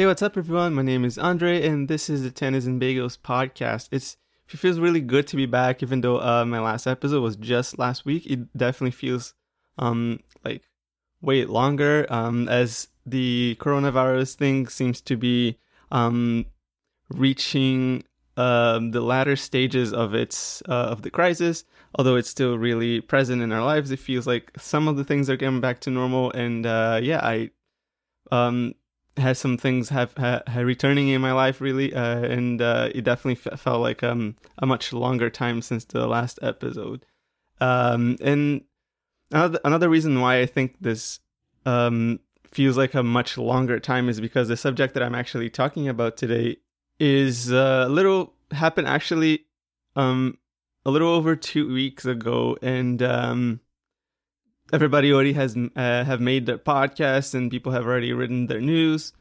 Hey, what's up, everyone? My name is Andre, and this is the Tennis and Bagels podcast. It's it feels really good to be back, even though uh, my last episode was just last week. It definitely feels um like way longer um as the coronavirus thing seems to be um reaching um the latter stages of its uh, of the crisis. Although it's still really present in our lives, it feels like some of the things are getting back to normal. And uh, yeah, I um has some things have ha, ha returning in my life really uh, and uh, it definitely f- felt like um a much longer time since the last episode. Um and another, another reason why i think this um feels like a much longer time is because the subject that i'm actually talking about today is uh, a little happened actually um a little over two weeks ago and um everybody already has uh, have made their podcasts and people have already written their news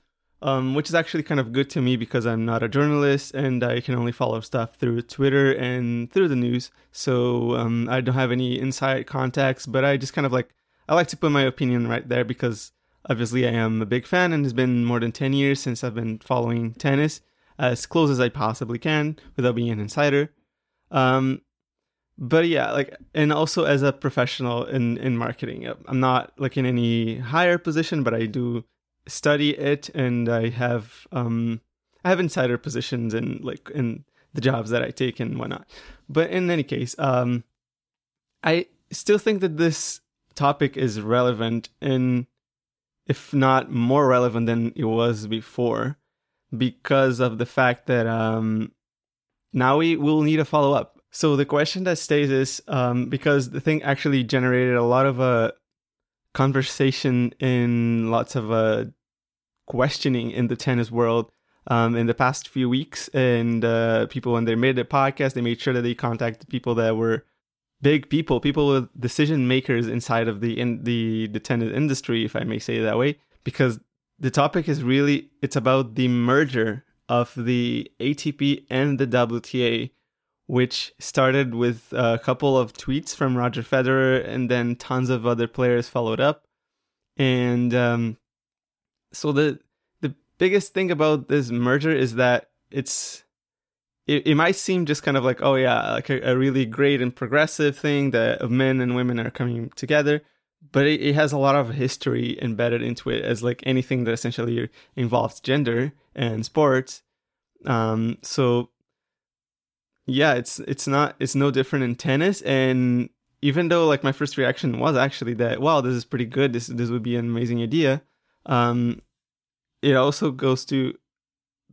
um, which is actually kind of good to me because i'm not a journalist and i can only follow stuff through twitter and through the news. So um, i don't have any inside contacts but i just kind of like i like to put my opinion right there because obviously i am a big fan and it's been more than 10 years since i've been following tennis as close as i possibly can without being an insider. Um, but yeah like and also as a professional in in marketing i'm not like in any higher position but i do study it and i have um i have insider positions in like in the jobs that i take and whatnot. But in any case um i still think that this topic is relevant and if not more relevant than it was before because of the fact that um now we will need a follow up so the question that stays is um, because the thing actually generated a lot of uh, conversation in lots of uh, questioning in the tennis world um, in the past few weeks. And uh, people, when they made the podcast, they made sure that they contacted people that were big people, people with decision makers inside of the in the the tennis industry, if I may say it that way, because the topic is really it's about the merger of the ATP and the WTA which started with a couple of tweets from Roger Federer, and then tons of other players followed up. And um, so the the biggest thing about this merger is that it's it, it might seem just kind of like oh yeah like a, a really great and progressive thing that men and women are coming together but it, it, has a lot of history embedded into it as like anything that essentially involves gender and sports um so yeah, it's it's not it's no different in tennis. And even though like my first reaction was actually that wow, this is pretty good. This this would be an amazing idea. Um, it also goes to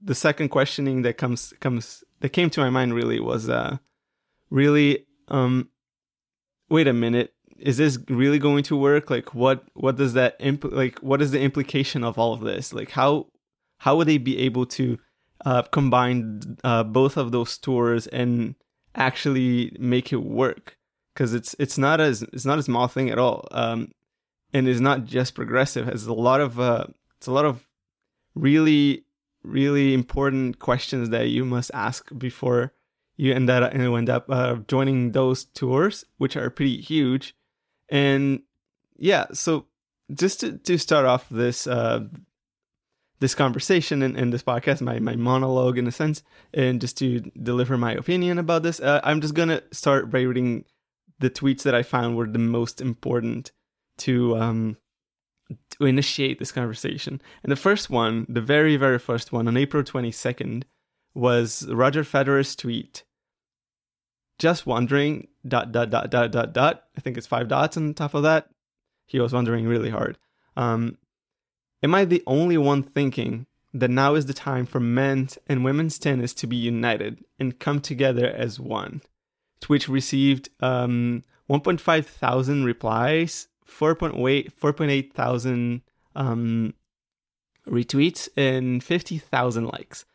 the second questioning that comes comes that came to my mind really was uh really um wait a minute is this really going to work like what what does that imp- like what is the implication of all of this like how how would they be able to uh, combine uh, both of those tours and actually make it work. Because it's it's not as it's not a small thing at all. Um, and it's not just progressive. It's a lot of uh, it's a lot of really really important questions that you must ask before you end up you end up uh, joining those tours which are pretty huge. And yeah so just to, to start off this uh, this conversation and, and this podcast, my, my monologue in a sense, and just to deliver my opinion about this, uh, I'm just gonna start by reading the tweets that I found were the most important to um to initiate this conversation. And the first one, the very very first one, on April 22nd, was Roger Federer's tweet. Just wondering, dot, dot, dot, dot, dot, dot. I think it's five dots on top of that. He was wondering really hard. Um, am I the only one thinking that now is the time for men's and women's tennis to be united and come together as one? Twitch received um, 1.5 thousand replies, 4.8 4.8 thousand um, retweets, and 50,000 likes.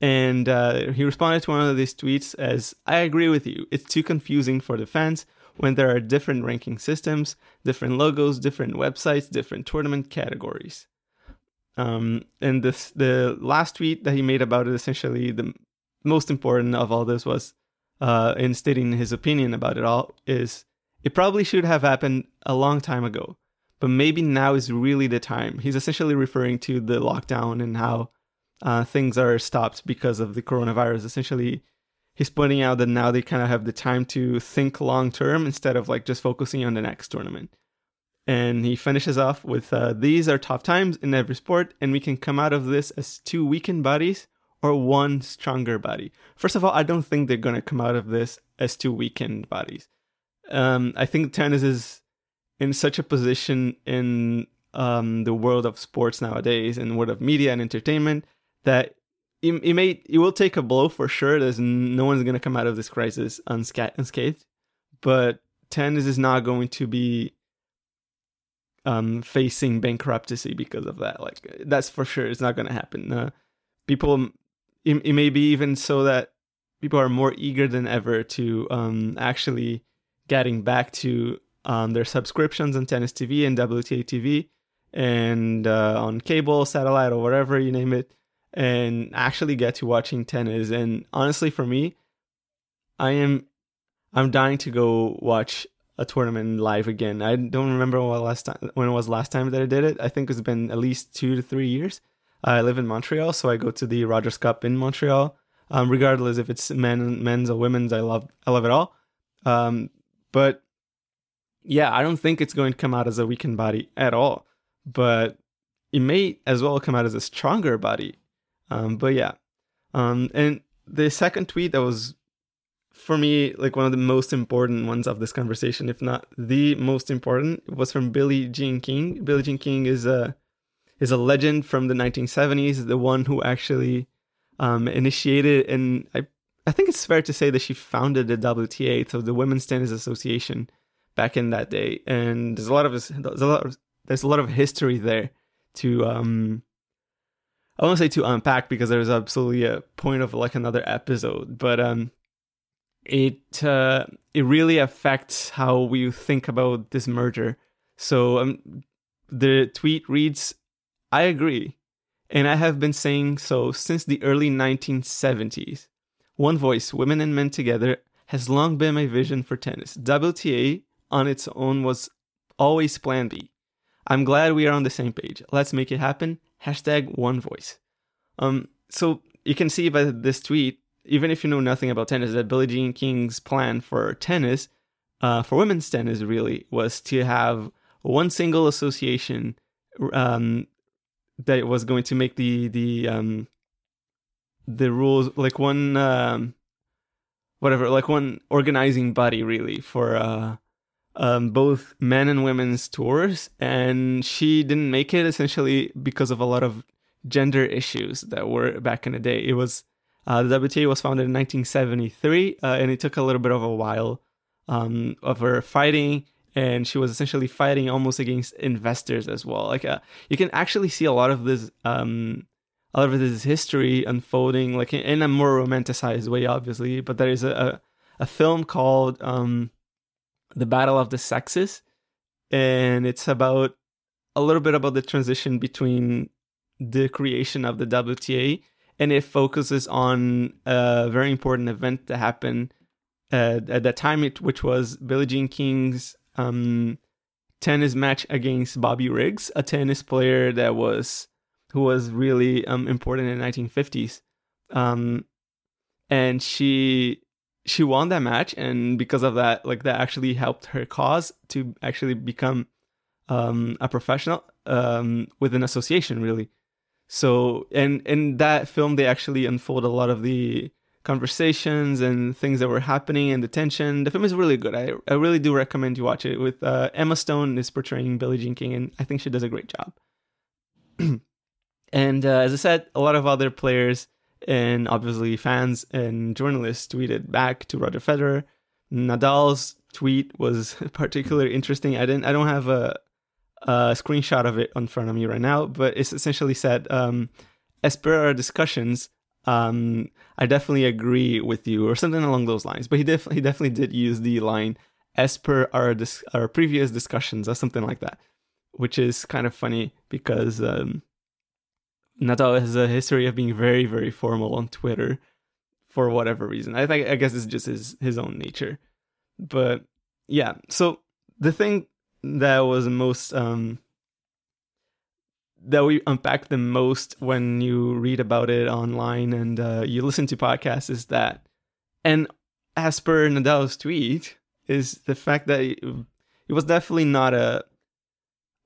And uh, he responded to one of these tweets as I agree with you. It's too confusing for the fans when there are different ranking systems, different logos, different websites, different tournament categories. Um, and this the last tweet that he made about it, essentially the most important of all this was uh, in stating his opinion about it all is it probably should have happened a long time ago, but maybe now is really the time. He's essentially referring to the lockdown and how uh, things are stopped because of the coronavirus. Essentially, he's pointing out that now they kind of have the time to think long term instead of like just focusing on the next tournament. And he finishes off with uh, These are tough times in every sport, and we can come out of this as two weakened bodies or one stronger body. First of all, I don't think they're going to come out of this as two weakened bodies. Um, I think tennis is in such a position in um, the world of sports nowadays and world of media and entertainment that it, it may it will take a blow for sure. There's no one's going to come out of this crisis unscathed, but tennis is not going to be um, facing bankruptcy because of that. Like that's for sure. It's not going to happen. Uh, people, it, it, may be even so that people are more eager than ever to um, actually getting back to um, their subscriptions on Tennis TV and WTA TV and uh, on cable, satellite, or whatever you name it, and actually get to watching tennis. And honestly, for me, I am I'm dying to go watch a tournament live again. I don't remember what last time when it was last time that I did it. I think it's been at least two to three years. I live in Montreal, so I go to the Rogers Cup in Montreal. Um, regardless if it's men, men's or women's, I love I love it all. Um, but yeah, I don't think it's going to come out as a weakened body at all. But it may as well come out as a stronger body. Um, but yeah. Um, and the second tweet that was for me like one of the most important ones of this conversation, if not the most important, was from Billie Jean King. Billie Jean King is a is a legend from the 1970s, the one who actually um, initiated and I I think it's fair to say that she founded the WTA, so the Women's Tennis Association, back in that day. And there's a lot of there's a lot of, there's a lot of history there to um I won't say to unpack because there's absolutely a point of like another episode, but um it uh, it really affects how we think about this merger. So um, the tweet reads, "I agree, and I have been saying so since the early 1970s. One voice, women and men together, has long been my vision for tennis. WTA on its own was always Plan B. I'm glad we are on the same page. Let's make it happen. Hashtag one voice." Um, so you can see by this tweet even if you know nothing about tennis, that Billie Jean King's plan for tennis, uh, for women's tennis, really was to have one single association um, that was going to make the the um, the rules like one um, whatever, like one organizing body, really for uh, um, both men and women's tours. And she didn't make it essentially because of a lot of gender issues that were back in the day. It was uh, the WTA was founded in 1973, uh, and it took a little bit of a while um, of her fighting, and she was essentially fighting almost against investors as well. Like uh, you can actually see a lot of this, um, a lot of this history unfolding, like in a more romanticized way, obviously. But there is a a, a film called um, "The Battle of the Sexes," and it's about a little bit about the transition between the creation of the WTA and it focuses on a very important event that happened uh, at that time, it, which was Billie Jean King's um, tennis match against Bobby Riggs, a tennis player that was who was really um, important in the 1950s. Um, and she she won that match, and because of that, like that actually helped her cause to actually become um, a professional um, with an association, really. So, and in that film, they actually unfold a lot of the conversations and things that were happening and the tension. The film is really good. I, I really do recommend you watch it. With uh, Emma Stone is portraying Billie Jean King, and I think she does a great job. and uh, as I said, a lot of other players and obviously fans and journalists tweeted back to Roger Federer. Nadal's tweet was particularly interesting. I didn't. I don't have a, a screenshot of it in front of me right now, but it's essentially said, um, "As per our discussions." um, I definitely agree with you, or something along those lines. But he def- he definitely did use the line as per our dis- our previous discussions, or something like that, which is kind of funny because um, Nadal has a history of being very very formal on Twitter for whatever reason. I think I guess it's just his his own nature, but yeah. So the thing that was most um, that we unpack the most when you read about it online and uh, you listen to podcasts is that, and as per Nadal's tweet, is the fact that it, it was definitely not a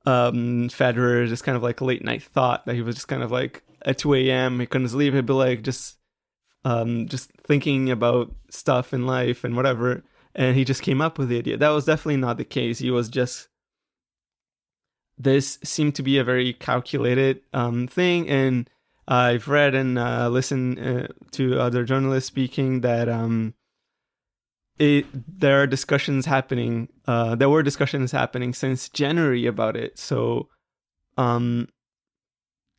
um Federer just kind of like late night thought that he was just kind of like at 2 a.m. he couldn't sleep he'd be like just um just thinking about stuff in life and whatever and he just came up with the idea that was definitely not the case he was just this seemed to be a very calculated um, thing. And I've read and uh, listened uh, to other journalists speaking that um, it there are discussions happening. Uh, there were discussions happening since January about it. So um,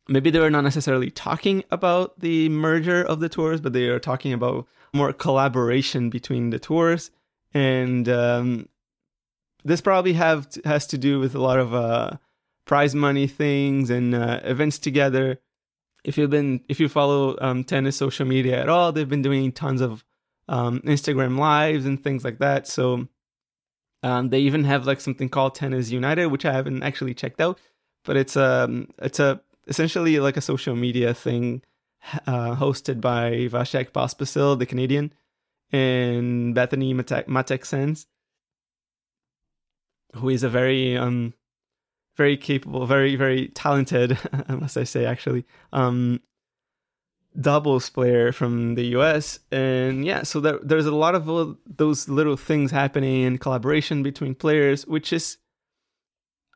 maybe they were not necessarily talking about the merger of the tours, but they are talking about more collaboration between the tours. And um, this probably have has to do with a lot of uh, prize money things and uh, events together. If you've been if you follow um, tennis social media at all, they've been doing tons of um, Instagram lives and things like that. So um, they even have like something called Tennis United, which I haven't actually checked out, but it's a um, it's a essentially like a social media thing uh, hosted by Vasek Pospisil, the Canadian, and Bethany Mattek-Sands, who is a very um very capable, very very talented, must I say actually, um, doubles player from the US. And yeah, so there, there's a lot of those little things happening in collaboration between players, which is,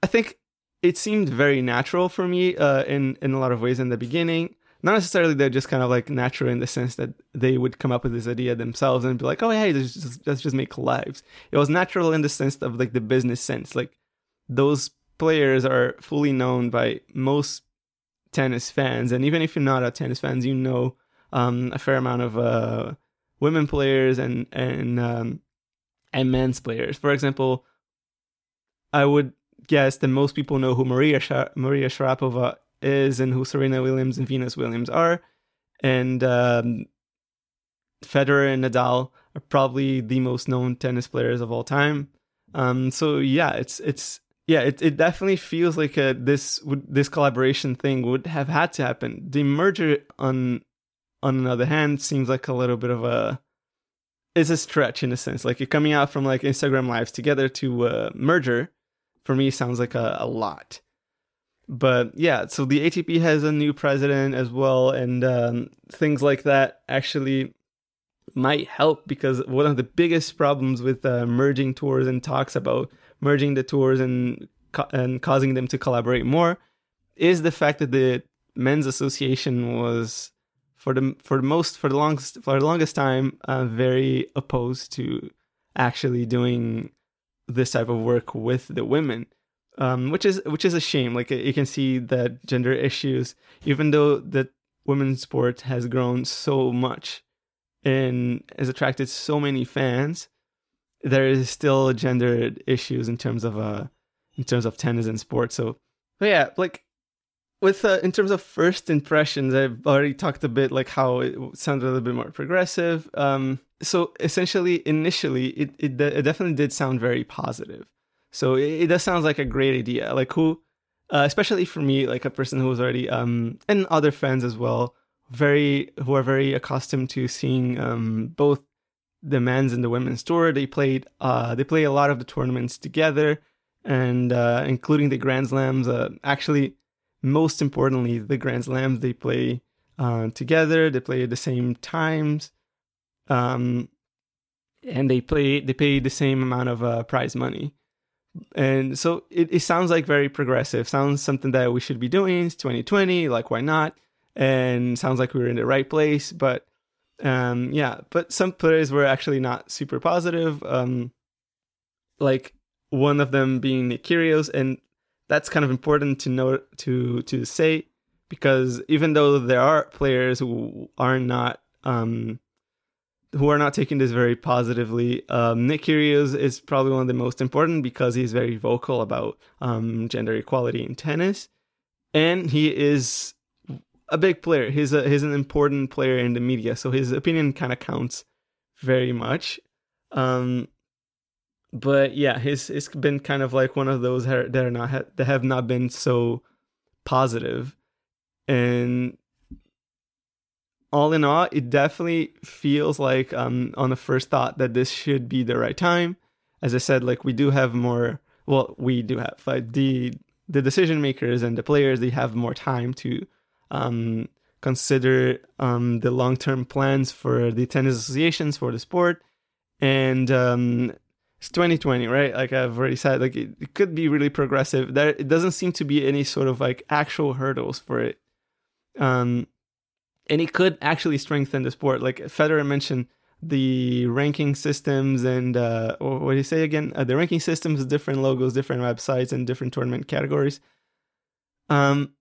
I think, it seemed very natural for me uh, in in a lot of ways in the beginning. Not necessarily they're just kind of like natural in the sense that they would come up with this idea themselves and be like, oh hey, let's just, just make lives. It was natural in the sense of like the business sense, like those players are fully known by most tennis fans, and even if you're not a tennis fan, you know um, a fair amount of uh, women players and and um, and men's players. For example, I would guess that most people know who Maria Sh- Maria Sharapova is and who Serena Williams and Venus Williams are, and um, Federer and Nadal are probably the most known tennis players of all time. Um, so yeah, it's it's yeah, it, it definitely feels like a, this would this collaboration thing would have had to happen. The merger on on the other hand seems like a little bit of a it's a stretch in a sense. Like you're coming out from like Instagram lives together to uh, merger. For me, sounds like a, a lot. But yeah, so the ATP has a new president as well, and um, things like that actually might help because one of the biggest problems with uh, merging tours and talks about merging the tours and and causing them to collaborate more is the fact that the men's association was for the for the most for the longest for the longest time uh, very opposed to actually doing this type of work with the women um, which is which is a shame like you can see that gender issues even though the women's sport has grown so much and has attracted so many fans there is still gender issues in terms of uh in terms of tennis and sports. So, but yeah, like with uh, in terms of first impressions, I've already talked a bit like how it sounded a little bit more progressive. Um, so essentially, initially, it, it it definitely did sound very positive. So it, it does sounds like a great idea. Like who, uh, especially for me, like a person who was already um and other fans as well, very who are very accustomed to seeing um both the men's and the women's tour. They played uh, they play a lot of the tournaments together, and uh, including the Grand Slams. Uh, actually, most importantly, the Grand Slams they play uh, together. They play at the same times, um, and they play they pay the same amount of uh, prize money. And so it, it sounds like very progressive. Sounds something that we should be doing. It's 2020. Like why not? And sounds like we we're in the right place. But um, yeah, but some players were actually not super positive. Um, like one of them being Nick Kyrgios, and that's kind of important to know to to say because even though there are players who are not um, who are not taking this very positively, um, Nick Kyrgios is probably one of the most important because he's very vocal about um, gender equality in tennis, and he is a big player. He's a he's an important player in the media, so his opinion kind of counts very much. Um, but yeah, his it's been kind of like one of those that are not that have not been so positive, and all in all, it definitely feels like um on the first thought that this should be the right time. As I said, like we do have more. Well, we do have like the the decision makers and the players. They have more time to um consider um the long term plans for the tennis associations for the sport and um it's 2020 right like i've already said like it, it, could be really progressive there it doesn't seem to be any sort of like actual hurdles for it um and it could actually strengthen the sport like federer mentioned the ranking systems and uh what do you say again uh, the ranking systems different logos different websites and different tournament categories um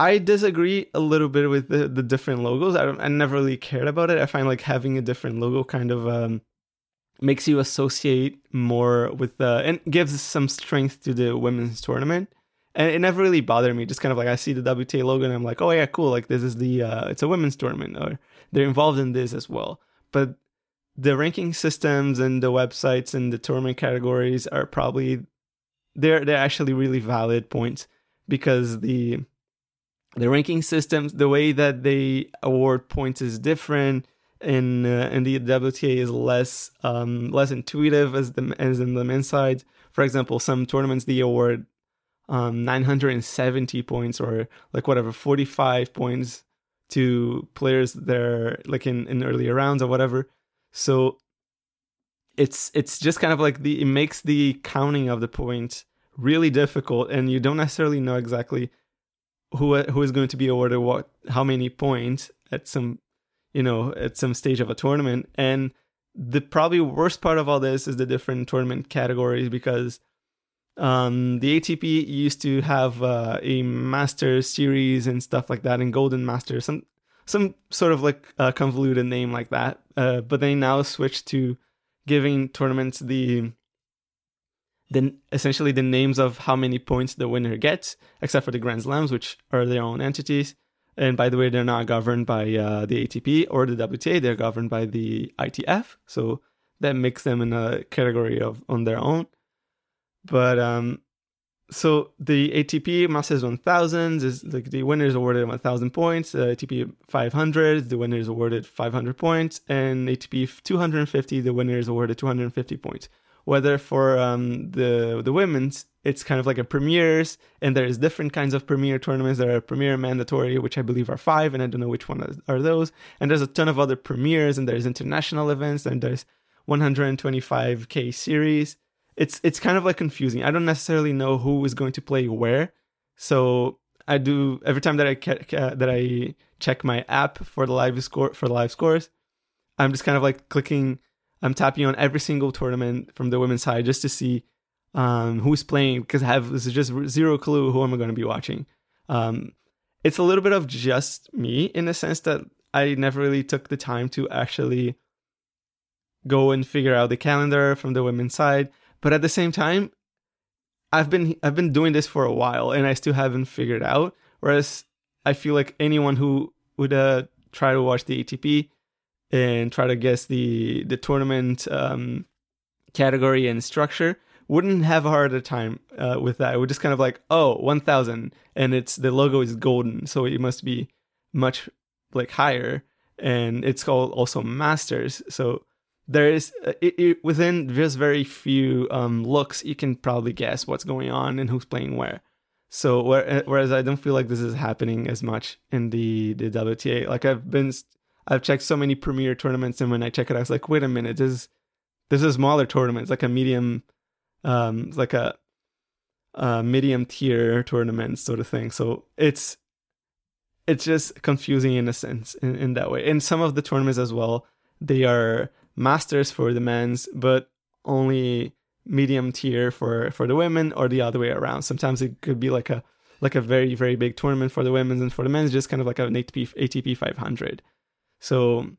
I disagree a little bit with the, the different logos. I, I never really cared about it. I find like having a different logo kind of um, makes you associate more with the and gives some strength to the women's tournament. And it never really bothered me. Just kind of like I see the WTA logo and I'm like, oh yeah, cool. Like this is the uh, it's a women's tournament or they're involved in this as well. But the ranking systems and the websites and the tournament categories are probably they're they're actually really valid points because the the ranking systems, the way that they award points is different and uh, in the WTA is less um, less intuitive as the as in the men's side. For example, some tournaments they award um, 970 points or like whatever 45 points to players there like in, in earlier rounds or whatever. So it's it's just kind of like the it makes the counting of the points really difficult and you don't necessarily know exactly who who is going to be awarded what how many points at some you know, at some stage of a tournament. And the probably worst part of all this is the different tournament categories because um, the ATP used to have uh, a Master Series and stuff like that, and Golden Master, some some sort of like uh, convoluted name like that. Uh, but they now switched to giving tournaments the the essentially the names of how many points the winner gets, except for the Grand Slams, which are their own entities. And by the way, they're not governed by uh, the ATP or the WTA. They're governed by the ITF. So that makes them in a category of on their own. But um, so the ATP Masters 1000 is like the winner is awarded 1000 points. The ATP 500, the winner is awarded 500 points, and ATP 250, the winner is awarded 250 points. Whether for um, the the women's it's kind of like a premieres and there's different kinds of premier tournaments there are premier mandatory which i believe are five and i don't know which one are those and there's a ton of other premieres and there's international events and there's 125k series it's it's kind of like confusing i don't necessarily know who is going to play where so i do every time that i ca- that i check my app for the live score for the live scores i'm just kind of like clicking i'm tapping on every single tournament from the women's side just to see um, who's playing because I have this is just zero clue who am I going to be watching. Um, it's a little bit of just me in the sense that I never really took the time to actually go and figure out the calendar from the women's side. But at the same time, I've been I've been doing this for a while and I still haven't figured out. Whereas I feel like anyone who would uh, try to watch the ATP and try to guess the the tournament um, category and structure wouldn't have a harder time uh, with that. It would just kind of like, oh, 1000 and it's the logo is golden, so it must be much like higher and it's called also masters. So there is uh, it, it, within just very few um, looks you can probably guess what's going on and who's playing where. So whereas I don't feel like this is happening as much in the the WTA. Like I've been I've checked so many premier tournaments, and when I check it, I was like, wait a minute, this is this is a smaller tournament. It's like a medium, um, it's like a, a medium tier tournament sort of thing. So it's it's just confusing in a sense in, in that way. And some of the tournaments as well, they are masters for the men's, but only medium tier for for the women, or the other way around. Sometimes it could be like a like a very very big tournament for the women's, and for the men's, just kind of like an ATP ATP 500. So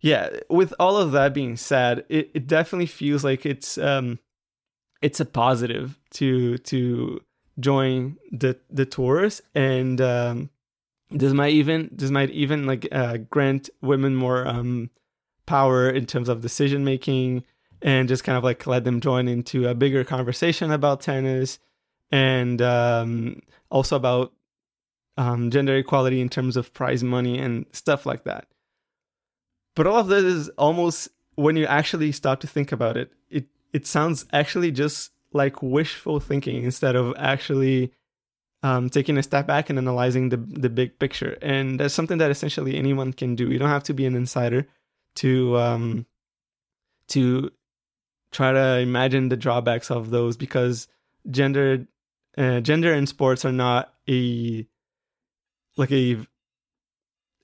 yeah, with all of that being said, it, it definitely feels like it's um it's a positive to to join the the tours and um this might even this might even like uh, grant women more um power in terms of decision making and just kind of like let them join into a bigger conversation about tennis and um, also about um, gender equality in terms of prize money and stuff like that. But all of this is almost when you actually start to think about it, it it sounds actually just like wishful thinking instead of actually um, taking a step back and analyzing the the big picture. And that's something that essentially anyone can do. You don't have to be an insider to um, to try to imagine the drawbacks of those because gender uh, gender in sports are not a like a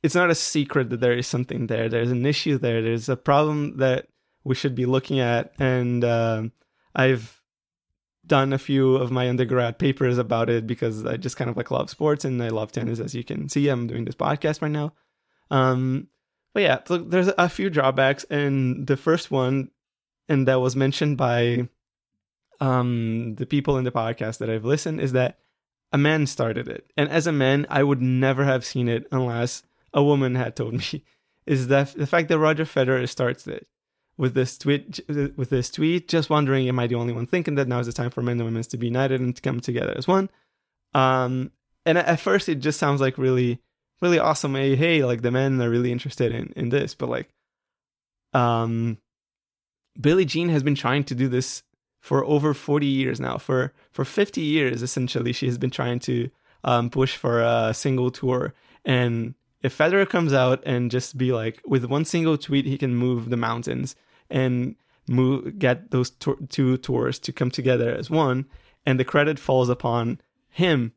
it's not a secret that there is something there. There's an issue there. There's a problem that we should be looking at, and uh, I've done a few of my undergrad papers about it because I just kind of like love sports and I love tennis. As you can see, I'm doing this podcast right now. Um, but yeah, so there's a few drawbacks, and the first one, and that was mentioned by um, the people in the podcast that I've listened, is that a man started it, and as a man, I would never have seen it unless a woman had told me. Is that the fact that Roger Federer starts it with this tweet with this tweet just wondering am I the only one thinking that now is the time for men and women to be united and to come together as one? Um and at first it just sounds like really really awesome hey, hey like the men are really interested in in this but like um Billie Jean has been trying to do this for over 40 years now. For for 50 years essentially she has been trying to um, push for a single tour. And if Federer comes out and just be like, with one single tweet, he can move the mountains and move get those two tours to come together as one, and the credit falls upon him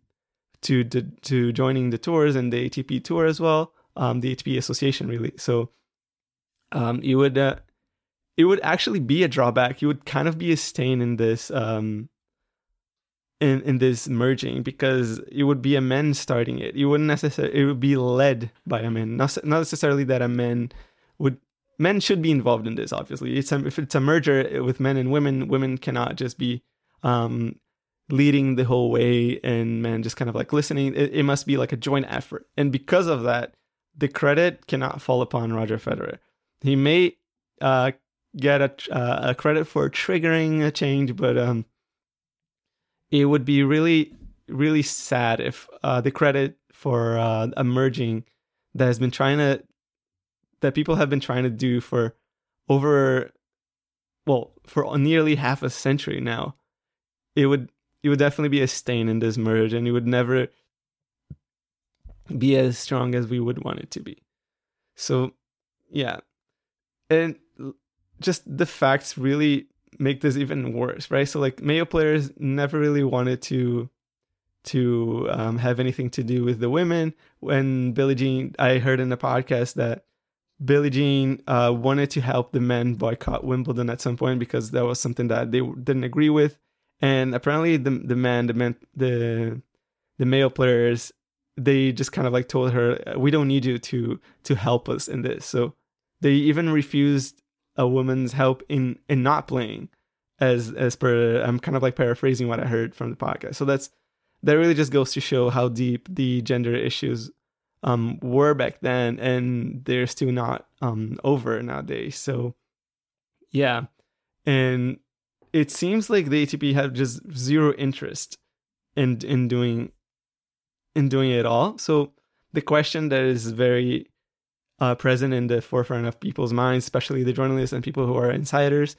to to, to joining the tours and the ATP tour as well, um, the ATP association really. So, um, it would uh, it would actually be a drawback. You would kind of be a stain in this um in in this merging because it would be a man starting it. You wouldn't necessarily it would be led by a man, not not necessarily that a man would. Men should be involved in this. Obviously, it's a, if it's a merger with men and women, women cannot just be um, leading the whole way and man just kind of like listening. It, it must be like a joint effort, and because of that, the credit cannot fall upon Roger Federer. He may uh, get a, uh, a credit for triggering a change, but um, it would be really really sad if uh, the credit for uh, that has been trying to that people have been trying to do for over well for nearly half a century now it would it would definitely be a stain in this merge and it would never be as strong as we would want it to be so yeah and just the facts really make this even worse, right? So like male players never really wanted to to um, have anything to do with the women. When Billie Jean, I heard in the podcast that Billie Jean uh, wanted to help the men boycott Wimbledon at some point because that was something that they didn't agree with, and apparently the the men, the men, the the male players, they just kind of like told her, "We don't need you to to help us in this." So they even refused a woman's help in in not playing as as per I'm kind of like paraphrasing what I heard from the podcast. So that's that really just goes to show how deep the gender issues um were back then and they're still not um over nowadays. So yeah. And it seems like the ATP have just zero interest in in doing in doing it all. So the question that is very uh, present in the forefront of people's minds, especially the journalists and people who are insiders,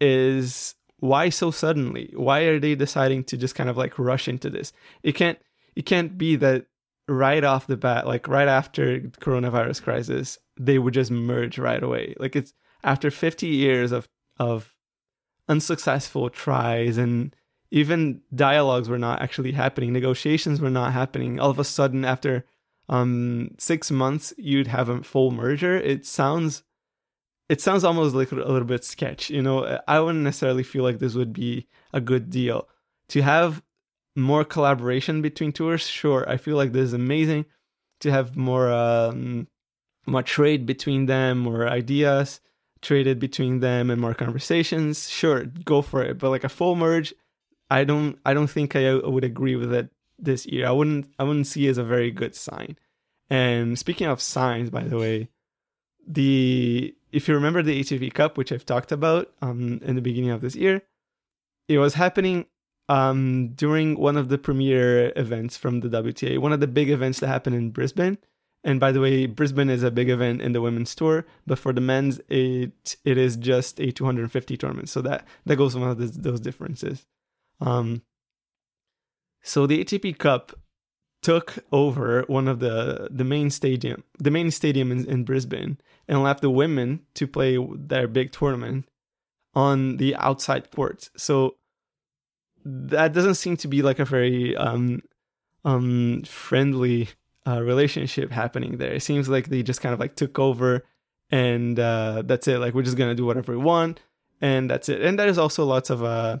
is why so suddenly? Why are they deciding to just kind of like rush into this? It can't it can't be that right off the bat, like right after coronavirus crisis, they would just merge right away. Like it's after 50 years of of unsuccessful tries and even dialogues were not actually happening, negotiations were not happening. All of a sudden, after um, six months, you'd have a full merger. It sounds it sounds almost like a little bit sketch. You know, I wouldn't necessarily feel like this would be a good deal. To have more collaboration between tours, sure, I feel like this is amazing. To have more um, more trade between them, more ideas traded between them, and more conversations, sure, go for it. But like a full merge, I don't I don't think I would agree with it this year. I wouldn't I wouldn't see as a very good sign. And speaking of signs, by the way, the if you remember the ATP Cup, which I've talked about um, in the beginning of this year, it was happening um, during one of the premier events from the WTA, one of the big events that happened in Brisbane. And by the way, Brisbane is a big event in the women's tour, but for the men's, it it is just a 250 tournament. So that that goes one of the, those differences. Um, so the ATP Cup took over one of the the main stadium, the main stadium in, in Brisbane, and left the women to play their big tournament on the outside courts. So that doesn't seem to be like a very um um friendly uh, relationship happening there. It seems like they just kind of like took over and uh that's it. Like we're just gonna do whatever we want and that's it. And there's also lots of uh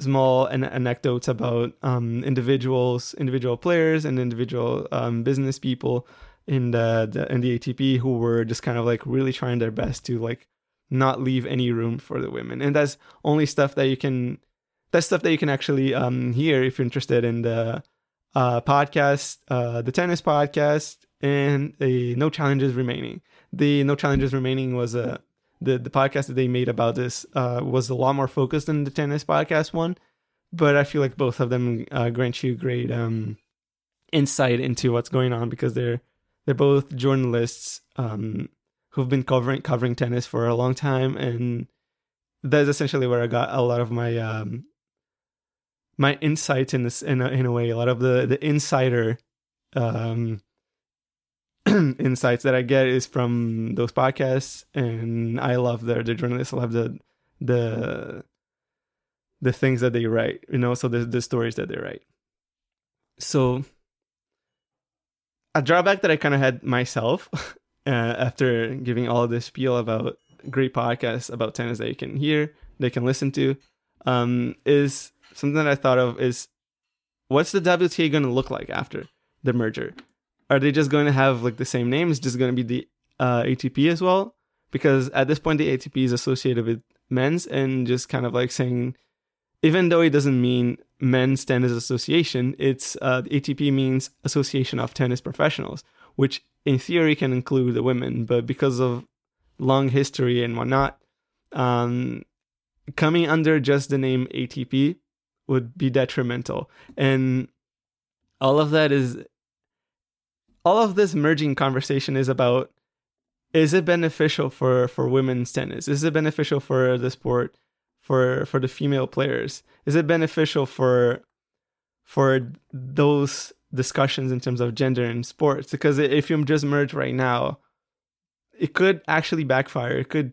small an- anecdotes about um individuals, individual players and individual um business people in the, the in the ATP who were just kind of like really trying their best to like not leave any room for the women. And that's only stuff that you can that's stuff that you can actually um hear if you're interested in the uh podcast, uh the tennis podcast and the no challenges remaining. The no challenges remaining was a the the podcast that they made about this uh was a lot more focused than the tennis podcast one, but I feel like both of them uh, grant you great um insight into what's going on because they're they're both journalists um, who've been covering covering tennis for a long time, and that's essentially where I got a lot of my um, my insights in this in a, in a way. A lot of the the insider um, insights that I get is from those podcasts, and I love their the journalists. Love the the the things that they write, you know, so the the stories that they write. So a drawback that I kind of had myself uh, after giving all this spiel about great podcasts about tennis that you can hear, they can listen to, um, is something that I thought of is what's the WTA going to look like after the merger? Are they just going to have like the same name? Is just going to be the uh, ATP as well? Because at this point, the ATP is associated with men's and just kind of like saying, even though it doesn't mean men's tennis association, it's uh, ATP means Association of Tennis Professionals, which in theory can include the women, but because of long history and whatnot, um, coming under just the name ATP would be detrimental. And all of that is, all of this merging conversation is about is it beneficial for, for women's tennis? Is it beneficial for the sport? for for the female players? Is it beneficial for for those discussions in terms of gender in sports? Because if you just merge right now, it could actually backfire. It could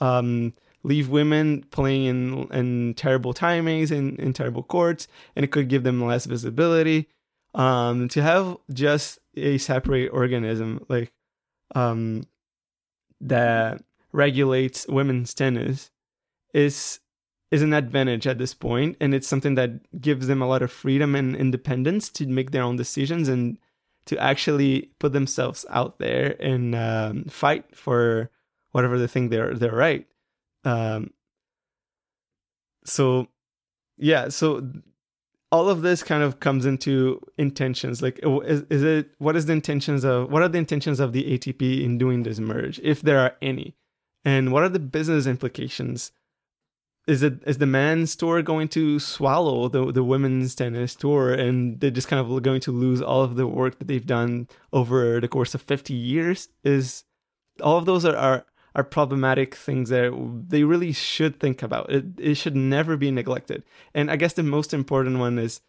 um, leave women playing in in terrible timings in, in terrible courts, and it could give them less visibility. Um, to have just a separate organism like um, that regulates women's tennis is is an advantage at this point and it's something that gives them a lot of freedom and independence to make their own decisions and to actually put themselves out there and um, fight for whatever they think they're they're right um, so yeah so all of this kind of comes into intentions like is, is it what is the intentions of what are the intentions of the atp in doing this merge if there are any? And what are the business implications? Is it is the men's tour going to swallow the the women's tennis tour and they're just kind of going to lose all of the work that they've done over the course of 50 years? Is all of those are are, are problematic things that they really should think about. It it should never be neglected. And I guess the most important one is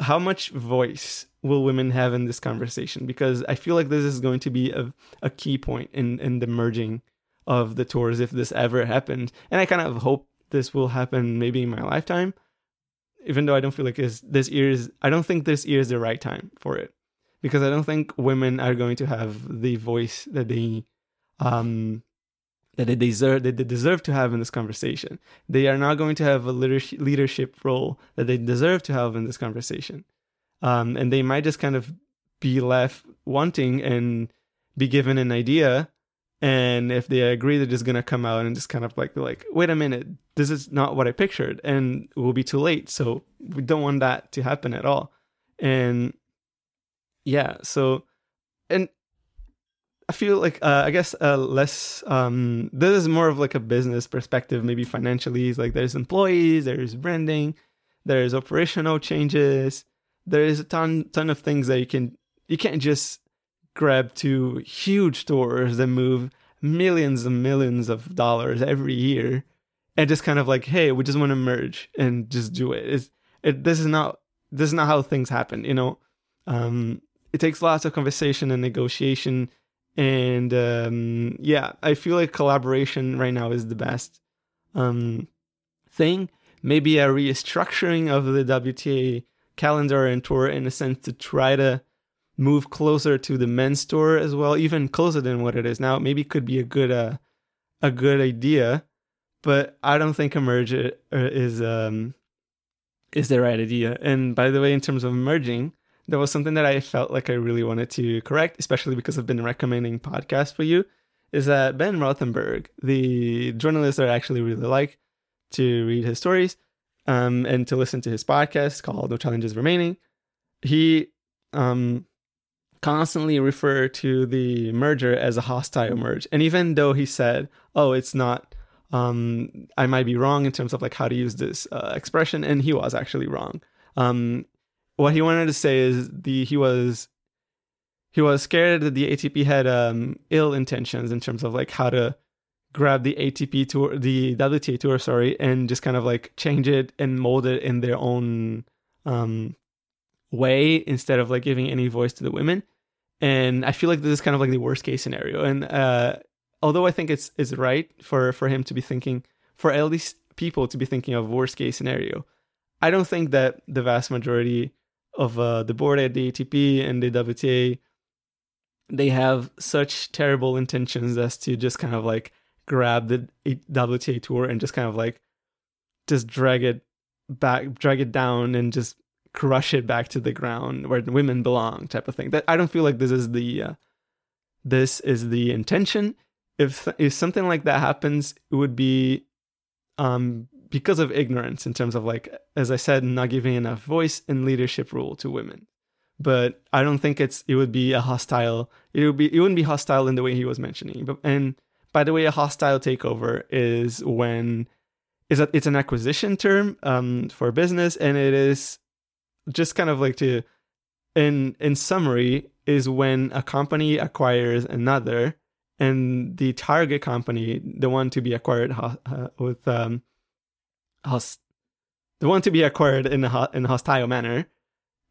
how much voice will women have in this conversation? Because I feel like this is going to be a, a key point in, in the merging of the tours if this ever happened. And I kind of hope this will happen maybe in my lifetime. Even though I don't feel like this, this year is, I don't think this year is the right time for it. Because I don't think women are going to have the voice that they um, that they deserve that they deserve to have in this conversation. They are not going to have a leadership role that they deserve to have in this conversation, um, and they might just kind of be left wanting and be given an idea. And if they agree, they're just gonna come out and just kind of like be like, wait a minute, this is not what I pictured, and it will be too late. So we don't want that to happen at all. And yeah, so and I feel like uh, I guess uh, less. Um, this is more of like a business perspective, maybe financially. It's Like there's employees, there's branding, there's operational changes. There is a ton ton of things that you can you can't just grab two huge stores that move millions and millions of dollars every year and just kind of like hey we just want to merge and just do it it's it this is not this is not how things happen you know um it takes lots of conversation and negotiation and um, yeah, I feel like collaboration right now is the best um, thing. Maybe a restructuring of the WTA calendar and tour in a sense to try to move closer to the men's tour as well, even closer than what it is now. Maybe could be a good uh, a good idea, but I don't think a merger uh, is um, is the right idea. And by the way, in terms of merging, there was something that I felt like I really wanted to correct, especially because I've been recommending podcasts for you, is that Ben Rothenberg, the journalist that I actually really like to read his stories um, and to listen to his podcast called No Challenges Remaining, he um, constantly referred to the merger as a hostile merge. And even though he said, oh, it's not, um, I might be wrong in terms of like how to use this uh, expression, and he was actually wrong. Um, what he wanted to say is the he was he was scared that the ATP had um, ill intentions in terms of like how to grab the ATP tour, the WTA tour, sorry, and just kind of like change it and mold it in their own um, way instead of like giving any voice to the women. And I feel like this is kind of like the worst case scenario. And uh, although I think it's is right for for him to be thinking, for at least people to be thinking of worst case scenario, I don't think that the vast majority of uh, the board at the ATP and the WTA, they have such terrible intentions as to just kind of like grab the WTA tour and just kind of like just drag it back, drag it down, and just crush it back to the ground where women belong, type of thing. That I don't feel like this is the uh, this is the intention. If if something like that happens, it would be um because of ignorance in terms of like as i said not giving enough voice and leadership role to women. But i don't think it's it would be a hostile it would be it wouldn't be hostile in the way he was mentioning. But and by the way a hostile takeover is when is that it's an acquisition term um, for business and it is just kind of like to in in summary is when a company acquires another and the target company the one to be acquired uh, with um, host, the one to be acquired in a, in a hostile manner,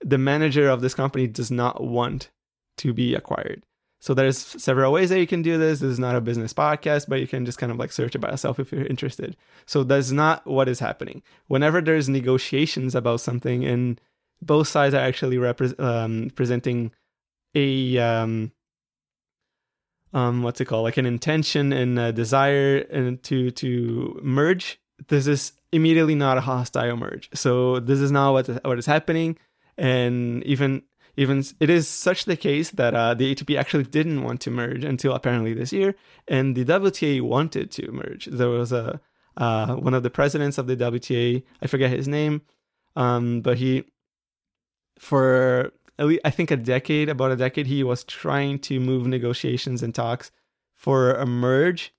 the manager of this company does not want to be acquired. So there's several ways that you can do this. This is not a business podcast, but you can just kind of like search it by yourself if you're interested. So that's not what is happening. Whenever there's negotiations about something and both sides are actually repre- um, presenting a um, um, what's it called, like an intention and a desire and to to merge. This is immediately not a hostile merge. So this is not what what is happening, and even even it is such the case that uh, the ATP actually didn't want to merge until apparently this year, and the WTA wanted to merge. There was a uh, one of the presidents of the WTA, I forget his name, um, but he for at least, I think a decade, about a decade, he was trying to move negotiations and talks for a merge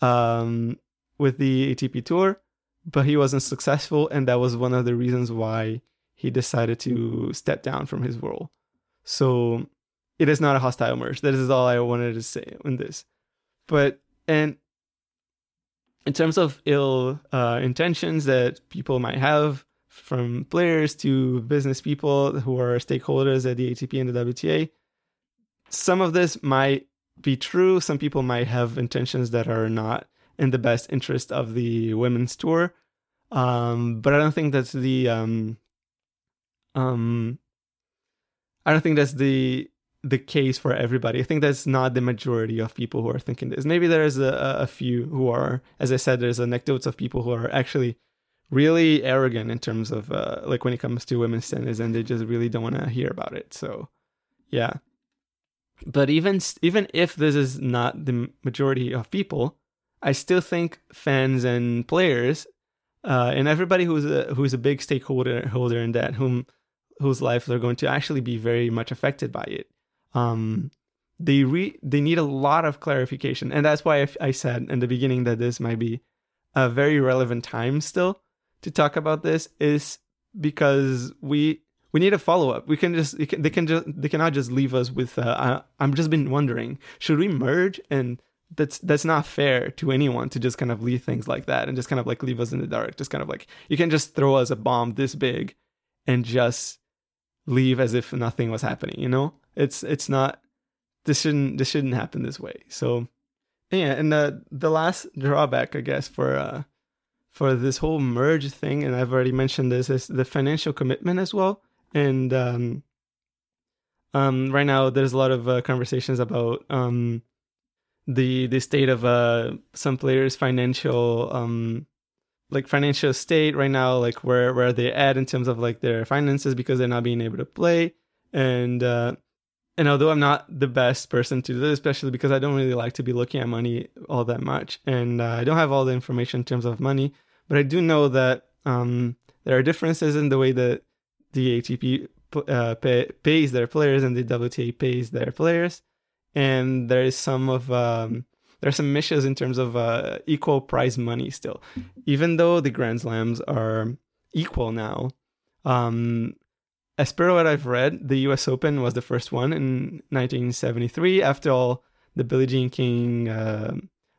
um, with the ATP Tour but he wasn't successful, and that was one of the reasons why he decided to step down from his role. So it is not a hostile merge. That is all I wanted to say in this. But and in terms of ill uh, intentions that people might have from players to business people who are stakeholders at the ATP and the WTA, some of this might be true. Some people might have intentions that are not in the best interest of the women's tour. Um, but I don't think that's the um, um, I don't think that's the the case for everybody. I think that's not the majority of people who are thinking this. Maybe there's a, a few who are, as I said, there's anecdotes of people who are actually really arrogant in terms of uh, like when it comes to women's tennis, and they just really don't want to hear about it. So, yeah. But even even if this is not the majority of people, I still think fans and players uh, and everybody who's a, who's a big stakeholder holder in that, whom whose lives are going to actually be very much affected by it. Um, they re- they need a lot of clarification, and that's why I, I said in the beginning that this might be a very relevant time still to talk about this. Is because we we need a follow up. We can just can, they can just they cannot just leave us with. Uh, I, I'm just been wondering, should we merge? And that's that's not fair to anyone to just kind of leave things like that and just kind of like leave us in the dark. Just kind of like you can just throw us a bomb this big and just leave as if nothing was happening. You know, it's it's not. This shouldn't this shouldn't happen this way. So yeah, and the the last drawback, I guess, for uh for this whole merge thing, and I've already mentioned this, is the financial commitment as well. And um, um, right now, there's a lot of uh, conversations about um, the the state of uh, some players' financial um, like financial state right now, like where where they at in terms of like their finances because they're not being able to play. And uh, and although I'm not the best person to do this, especially because I don't really like to be looking at money all that much, and uh, I don't have all the information in terms of money, but I do know that um, there are differences in the way that the ATP uh, pay, pays their players and the WTA pays their players, and there is some of um, are some issues in terms of uh, equal prize money still, even though the Grand Slams are equal now. Um, as per what I've read, the U.S. Open was the first one in 1973. After all, the Billie Jean King uh,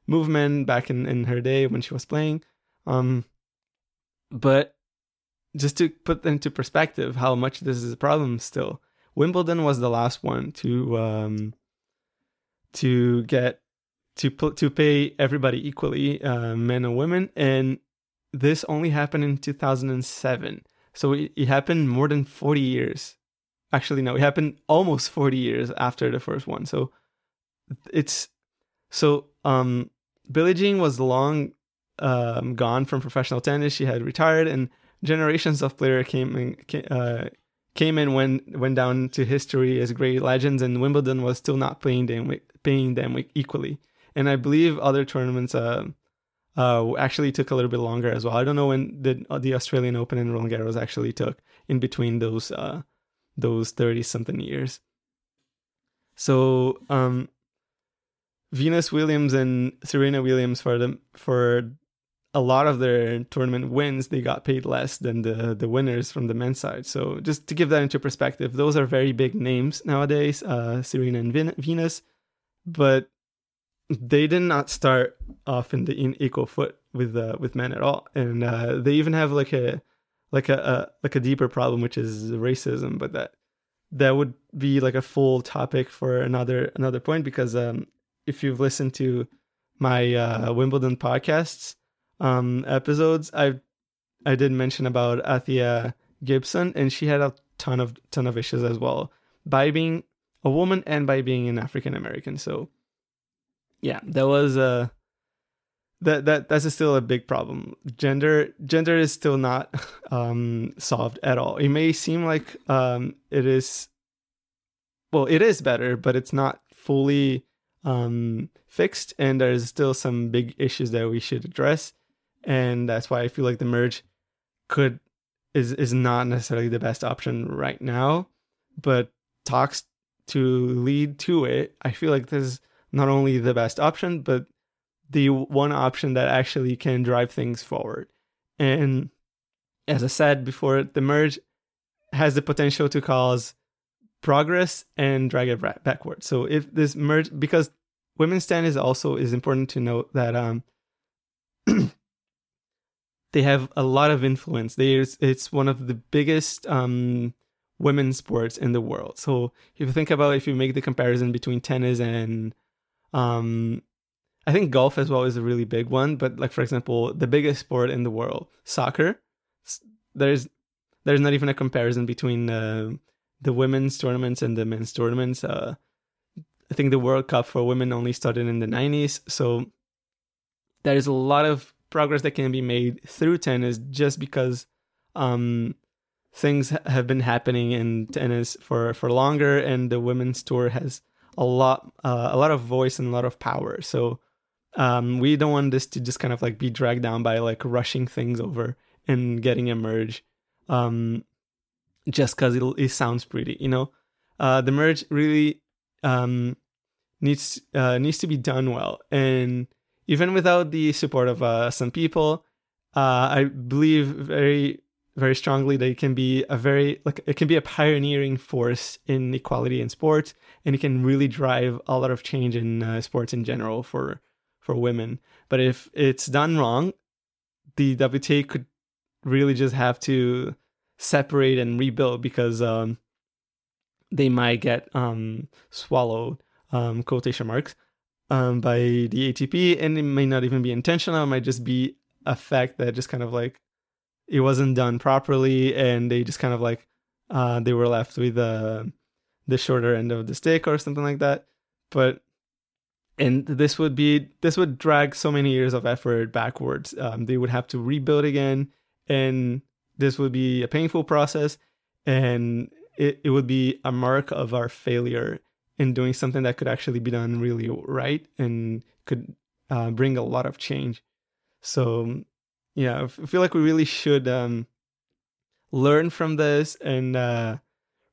movement back in, in her day when she was playing. Um, but just to put into perspective how much this is a problem still, Wimbledon was the last one to um, to get to to pay everybody equally, uh, men and women, and this only happened in 2007. So it, it happened more than 40 years. Actually, no, it happened almost 40 years after the first one. So it's so um, Billie Jean was long um, gone from professional tennis. She had retired, and generations of players came in, uh, came in when went down to history as great legends, and Wimbledon was still not paying them paying them equally. And I believe other tournaments uh, uh, actually took a little bit longer as well. I don't know when the the Australian Open and Roland Garros actually took in between those uh, those thirty something years. So um, Venus Williams and Serena Williams for them for a lot of their tournament wins, they got paid less than the the winners from the men's side. So just to give that into perspective, those are very big names nowadays, uh, Serena and Vin- Venus, but they did not start off in the in equal foot with uh, with men at all, and uh, they even have like a like a, a like a deeper problem, which is racism. But that that would be like a full topic for another another point because um, if you've listened to my uh, Wimbledon podcasts, um, episodes, I I did mention about Althea Gibson, and she had a ton of ton of issues as well by being a woman and by being an African American. So yeah, that was a uh, that that that's still a big problem. Gender gender is still not um, solved at all. It may seem like um, it is. Well, it is better, but it's not fully um, fixed, and there's still some big issues that we should address and that's why I feel like the merge could is is not necessarily the best option right now, but talks to lead to it. I feel like this is not only the best option, but the one option that actually can drive things forward. And as I said before, the merge has the potential to cause progress and drag it backwards. So if this merge, because women's stand is also is important to note that um they have a lot of influence. It's one of the biggest um women's sports in the world. So if you think about if you make the comparison between tennis and um I think golf as well is a really big one, but like for example, the biggest sport in the world, soccer, there's there's not even a comparison between uh, the women's tournaments and the men's tournaments. Uh, I think the World Cup for women only started in the 90s, so there is a lot of progress that can be made through tennis just because um, things have been happening in tennis for for longer, and the women's tour has a lot uh, a lot of voice and a lot of power. So um, we don't want this to just kind of like be dragged down by like rushing things over and getting a merge um, just because it, it sounds pretty, you know. Uh, the merge really um, needs uh, needs to be done well, and even without the support of uh, some people, uh, I believe very very strongly that it can be a very like it can be a pioneering force in equality in sports, and it can really drive a lot of change in uh, sports in general for for women. But if it's done wrong, the WTA could really just have to separate and rebuild because um, they might get um, swallowed, um, quotation marks, um, by the ATP, and it may not even be intentional. It might just be a fact that just kind of like it wasn't done properly, and they just kind of like uh, they were left with the uh, the shorter end of the stick or something like that. But and this would be this would drag so many years of effort backwards. Um, they would have to rebuild again, and this would be a painful process, and it, it would be a mark of our failure in doing something that could actually be done really right and could uh, bring a lot of change. So, yeah, I feel like we really should um, learn from this and uh,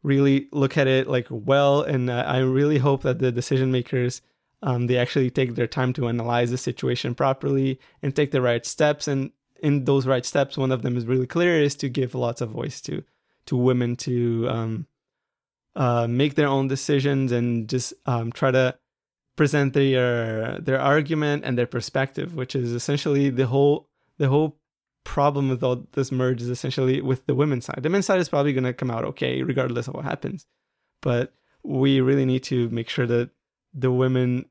really look at it like well. And uh, I really hope that the decision makers um, they actually take their time to analyze the situation properly and take the right steps. And in those right steps, one of them is really clear: is to give lots of voice to to women to um, uh, make their own decisions and just um, try to present their their argument and their perspective, which is essentially the whole the whole problem with all this merge is essentially with the women's side. The men's side is probably going to come out okay regardless of what happens, but we really need to make sure that the women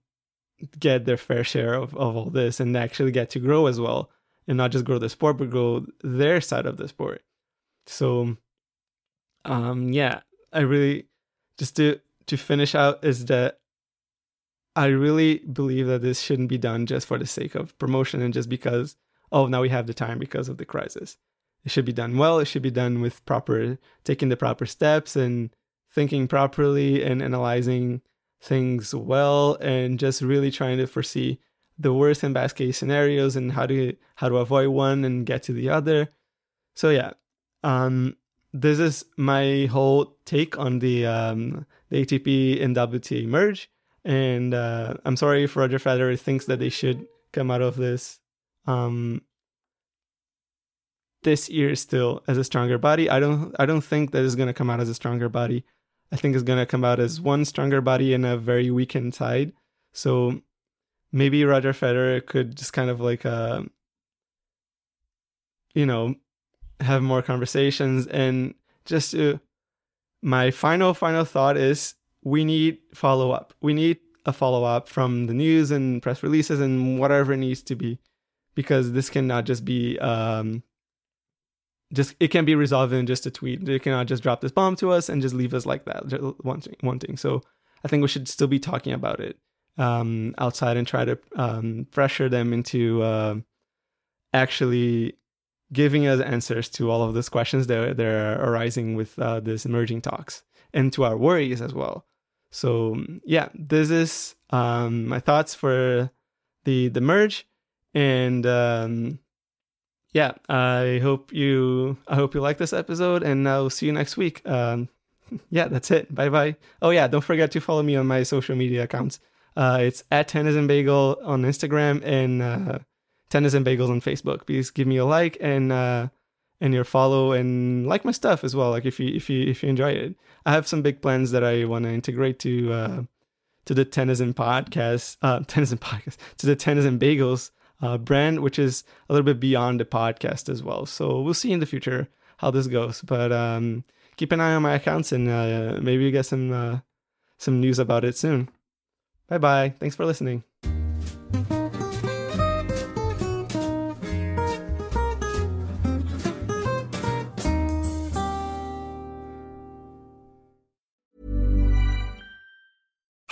get their fair share of, of all this and actually get to grow as well and not just grow the sport but grow their side of the sport so um yeah i really just to to finish out is that i really believe that this shouldn't be done just for the sake of promotion and just because oh now we have the time because of the crisis it should be done well it should be done with proper taking the proper steps and thinking properly and analyzing things well and just really trying to foresee the worst and best case scenarios and how to how to avoid one and get to the other. So yeah, um, this is my whole take on the um, the ATP and WTA merge. And uh, I'm sorry if Roger Federer thinks that they should come out of this um, this year still as a stronger body. I don't I don't think that is gonna come out as a stronger body. I think it's going to come out as one stronger body and a very weakened side. So maybe Roger Federer could just kind of like, uh, you know, have more conversations. And just to, my final, final thought is we need follow up. We need a follow up from the news and press releases and whatever it needs to be, because this cannot just be um, just it can be resolved in just a tweet. They cannot just drop this bomb to us and just leave us like that, wanting. wanting. So I think we should still be talking about it um, outside and try to um, pressure them into uh, actually giving us answers to all of those questions that, that are arising with uh, this emerging talks and to our worries as well. So yeah, this is um, my thoughts for the the merge, and um, yeah, I hope you I hope you like this episode, and I'll see you next week. Um, yeah, that's it. Bye bye. Oh yeah, don't forget to follow me on my social media accounts. Uh, it's at Tennis and Bagel on Instagram and uh, Tennis and Bagels on Facebook. Please give me a like and uh, and your follow and like my stuff as well. Like if you if you if you enjoy it, I have some big plans that I want to integrate to uh, to the Tennyson podcast, uh, Tennyson podcast, to the Tennis and Bagels uh, brand, which is a little bit beyond the podcast as well. So we'll see in the future how this goes. But um, keep an eye on my accounts and uh, maybe you get some uh, some news about it soon. Bye bye. Thanks for listening.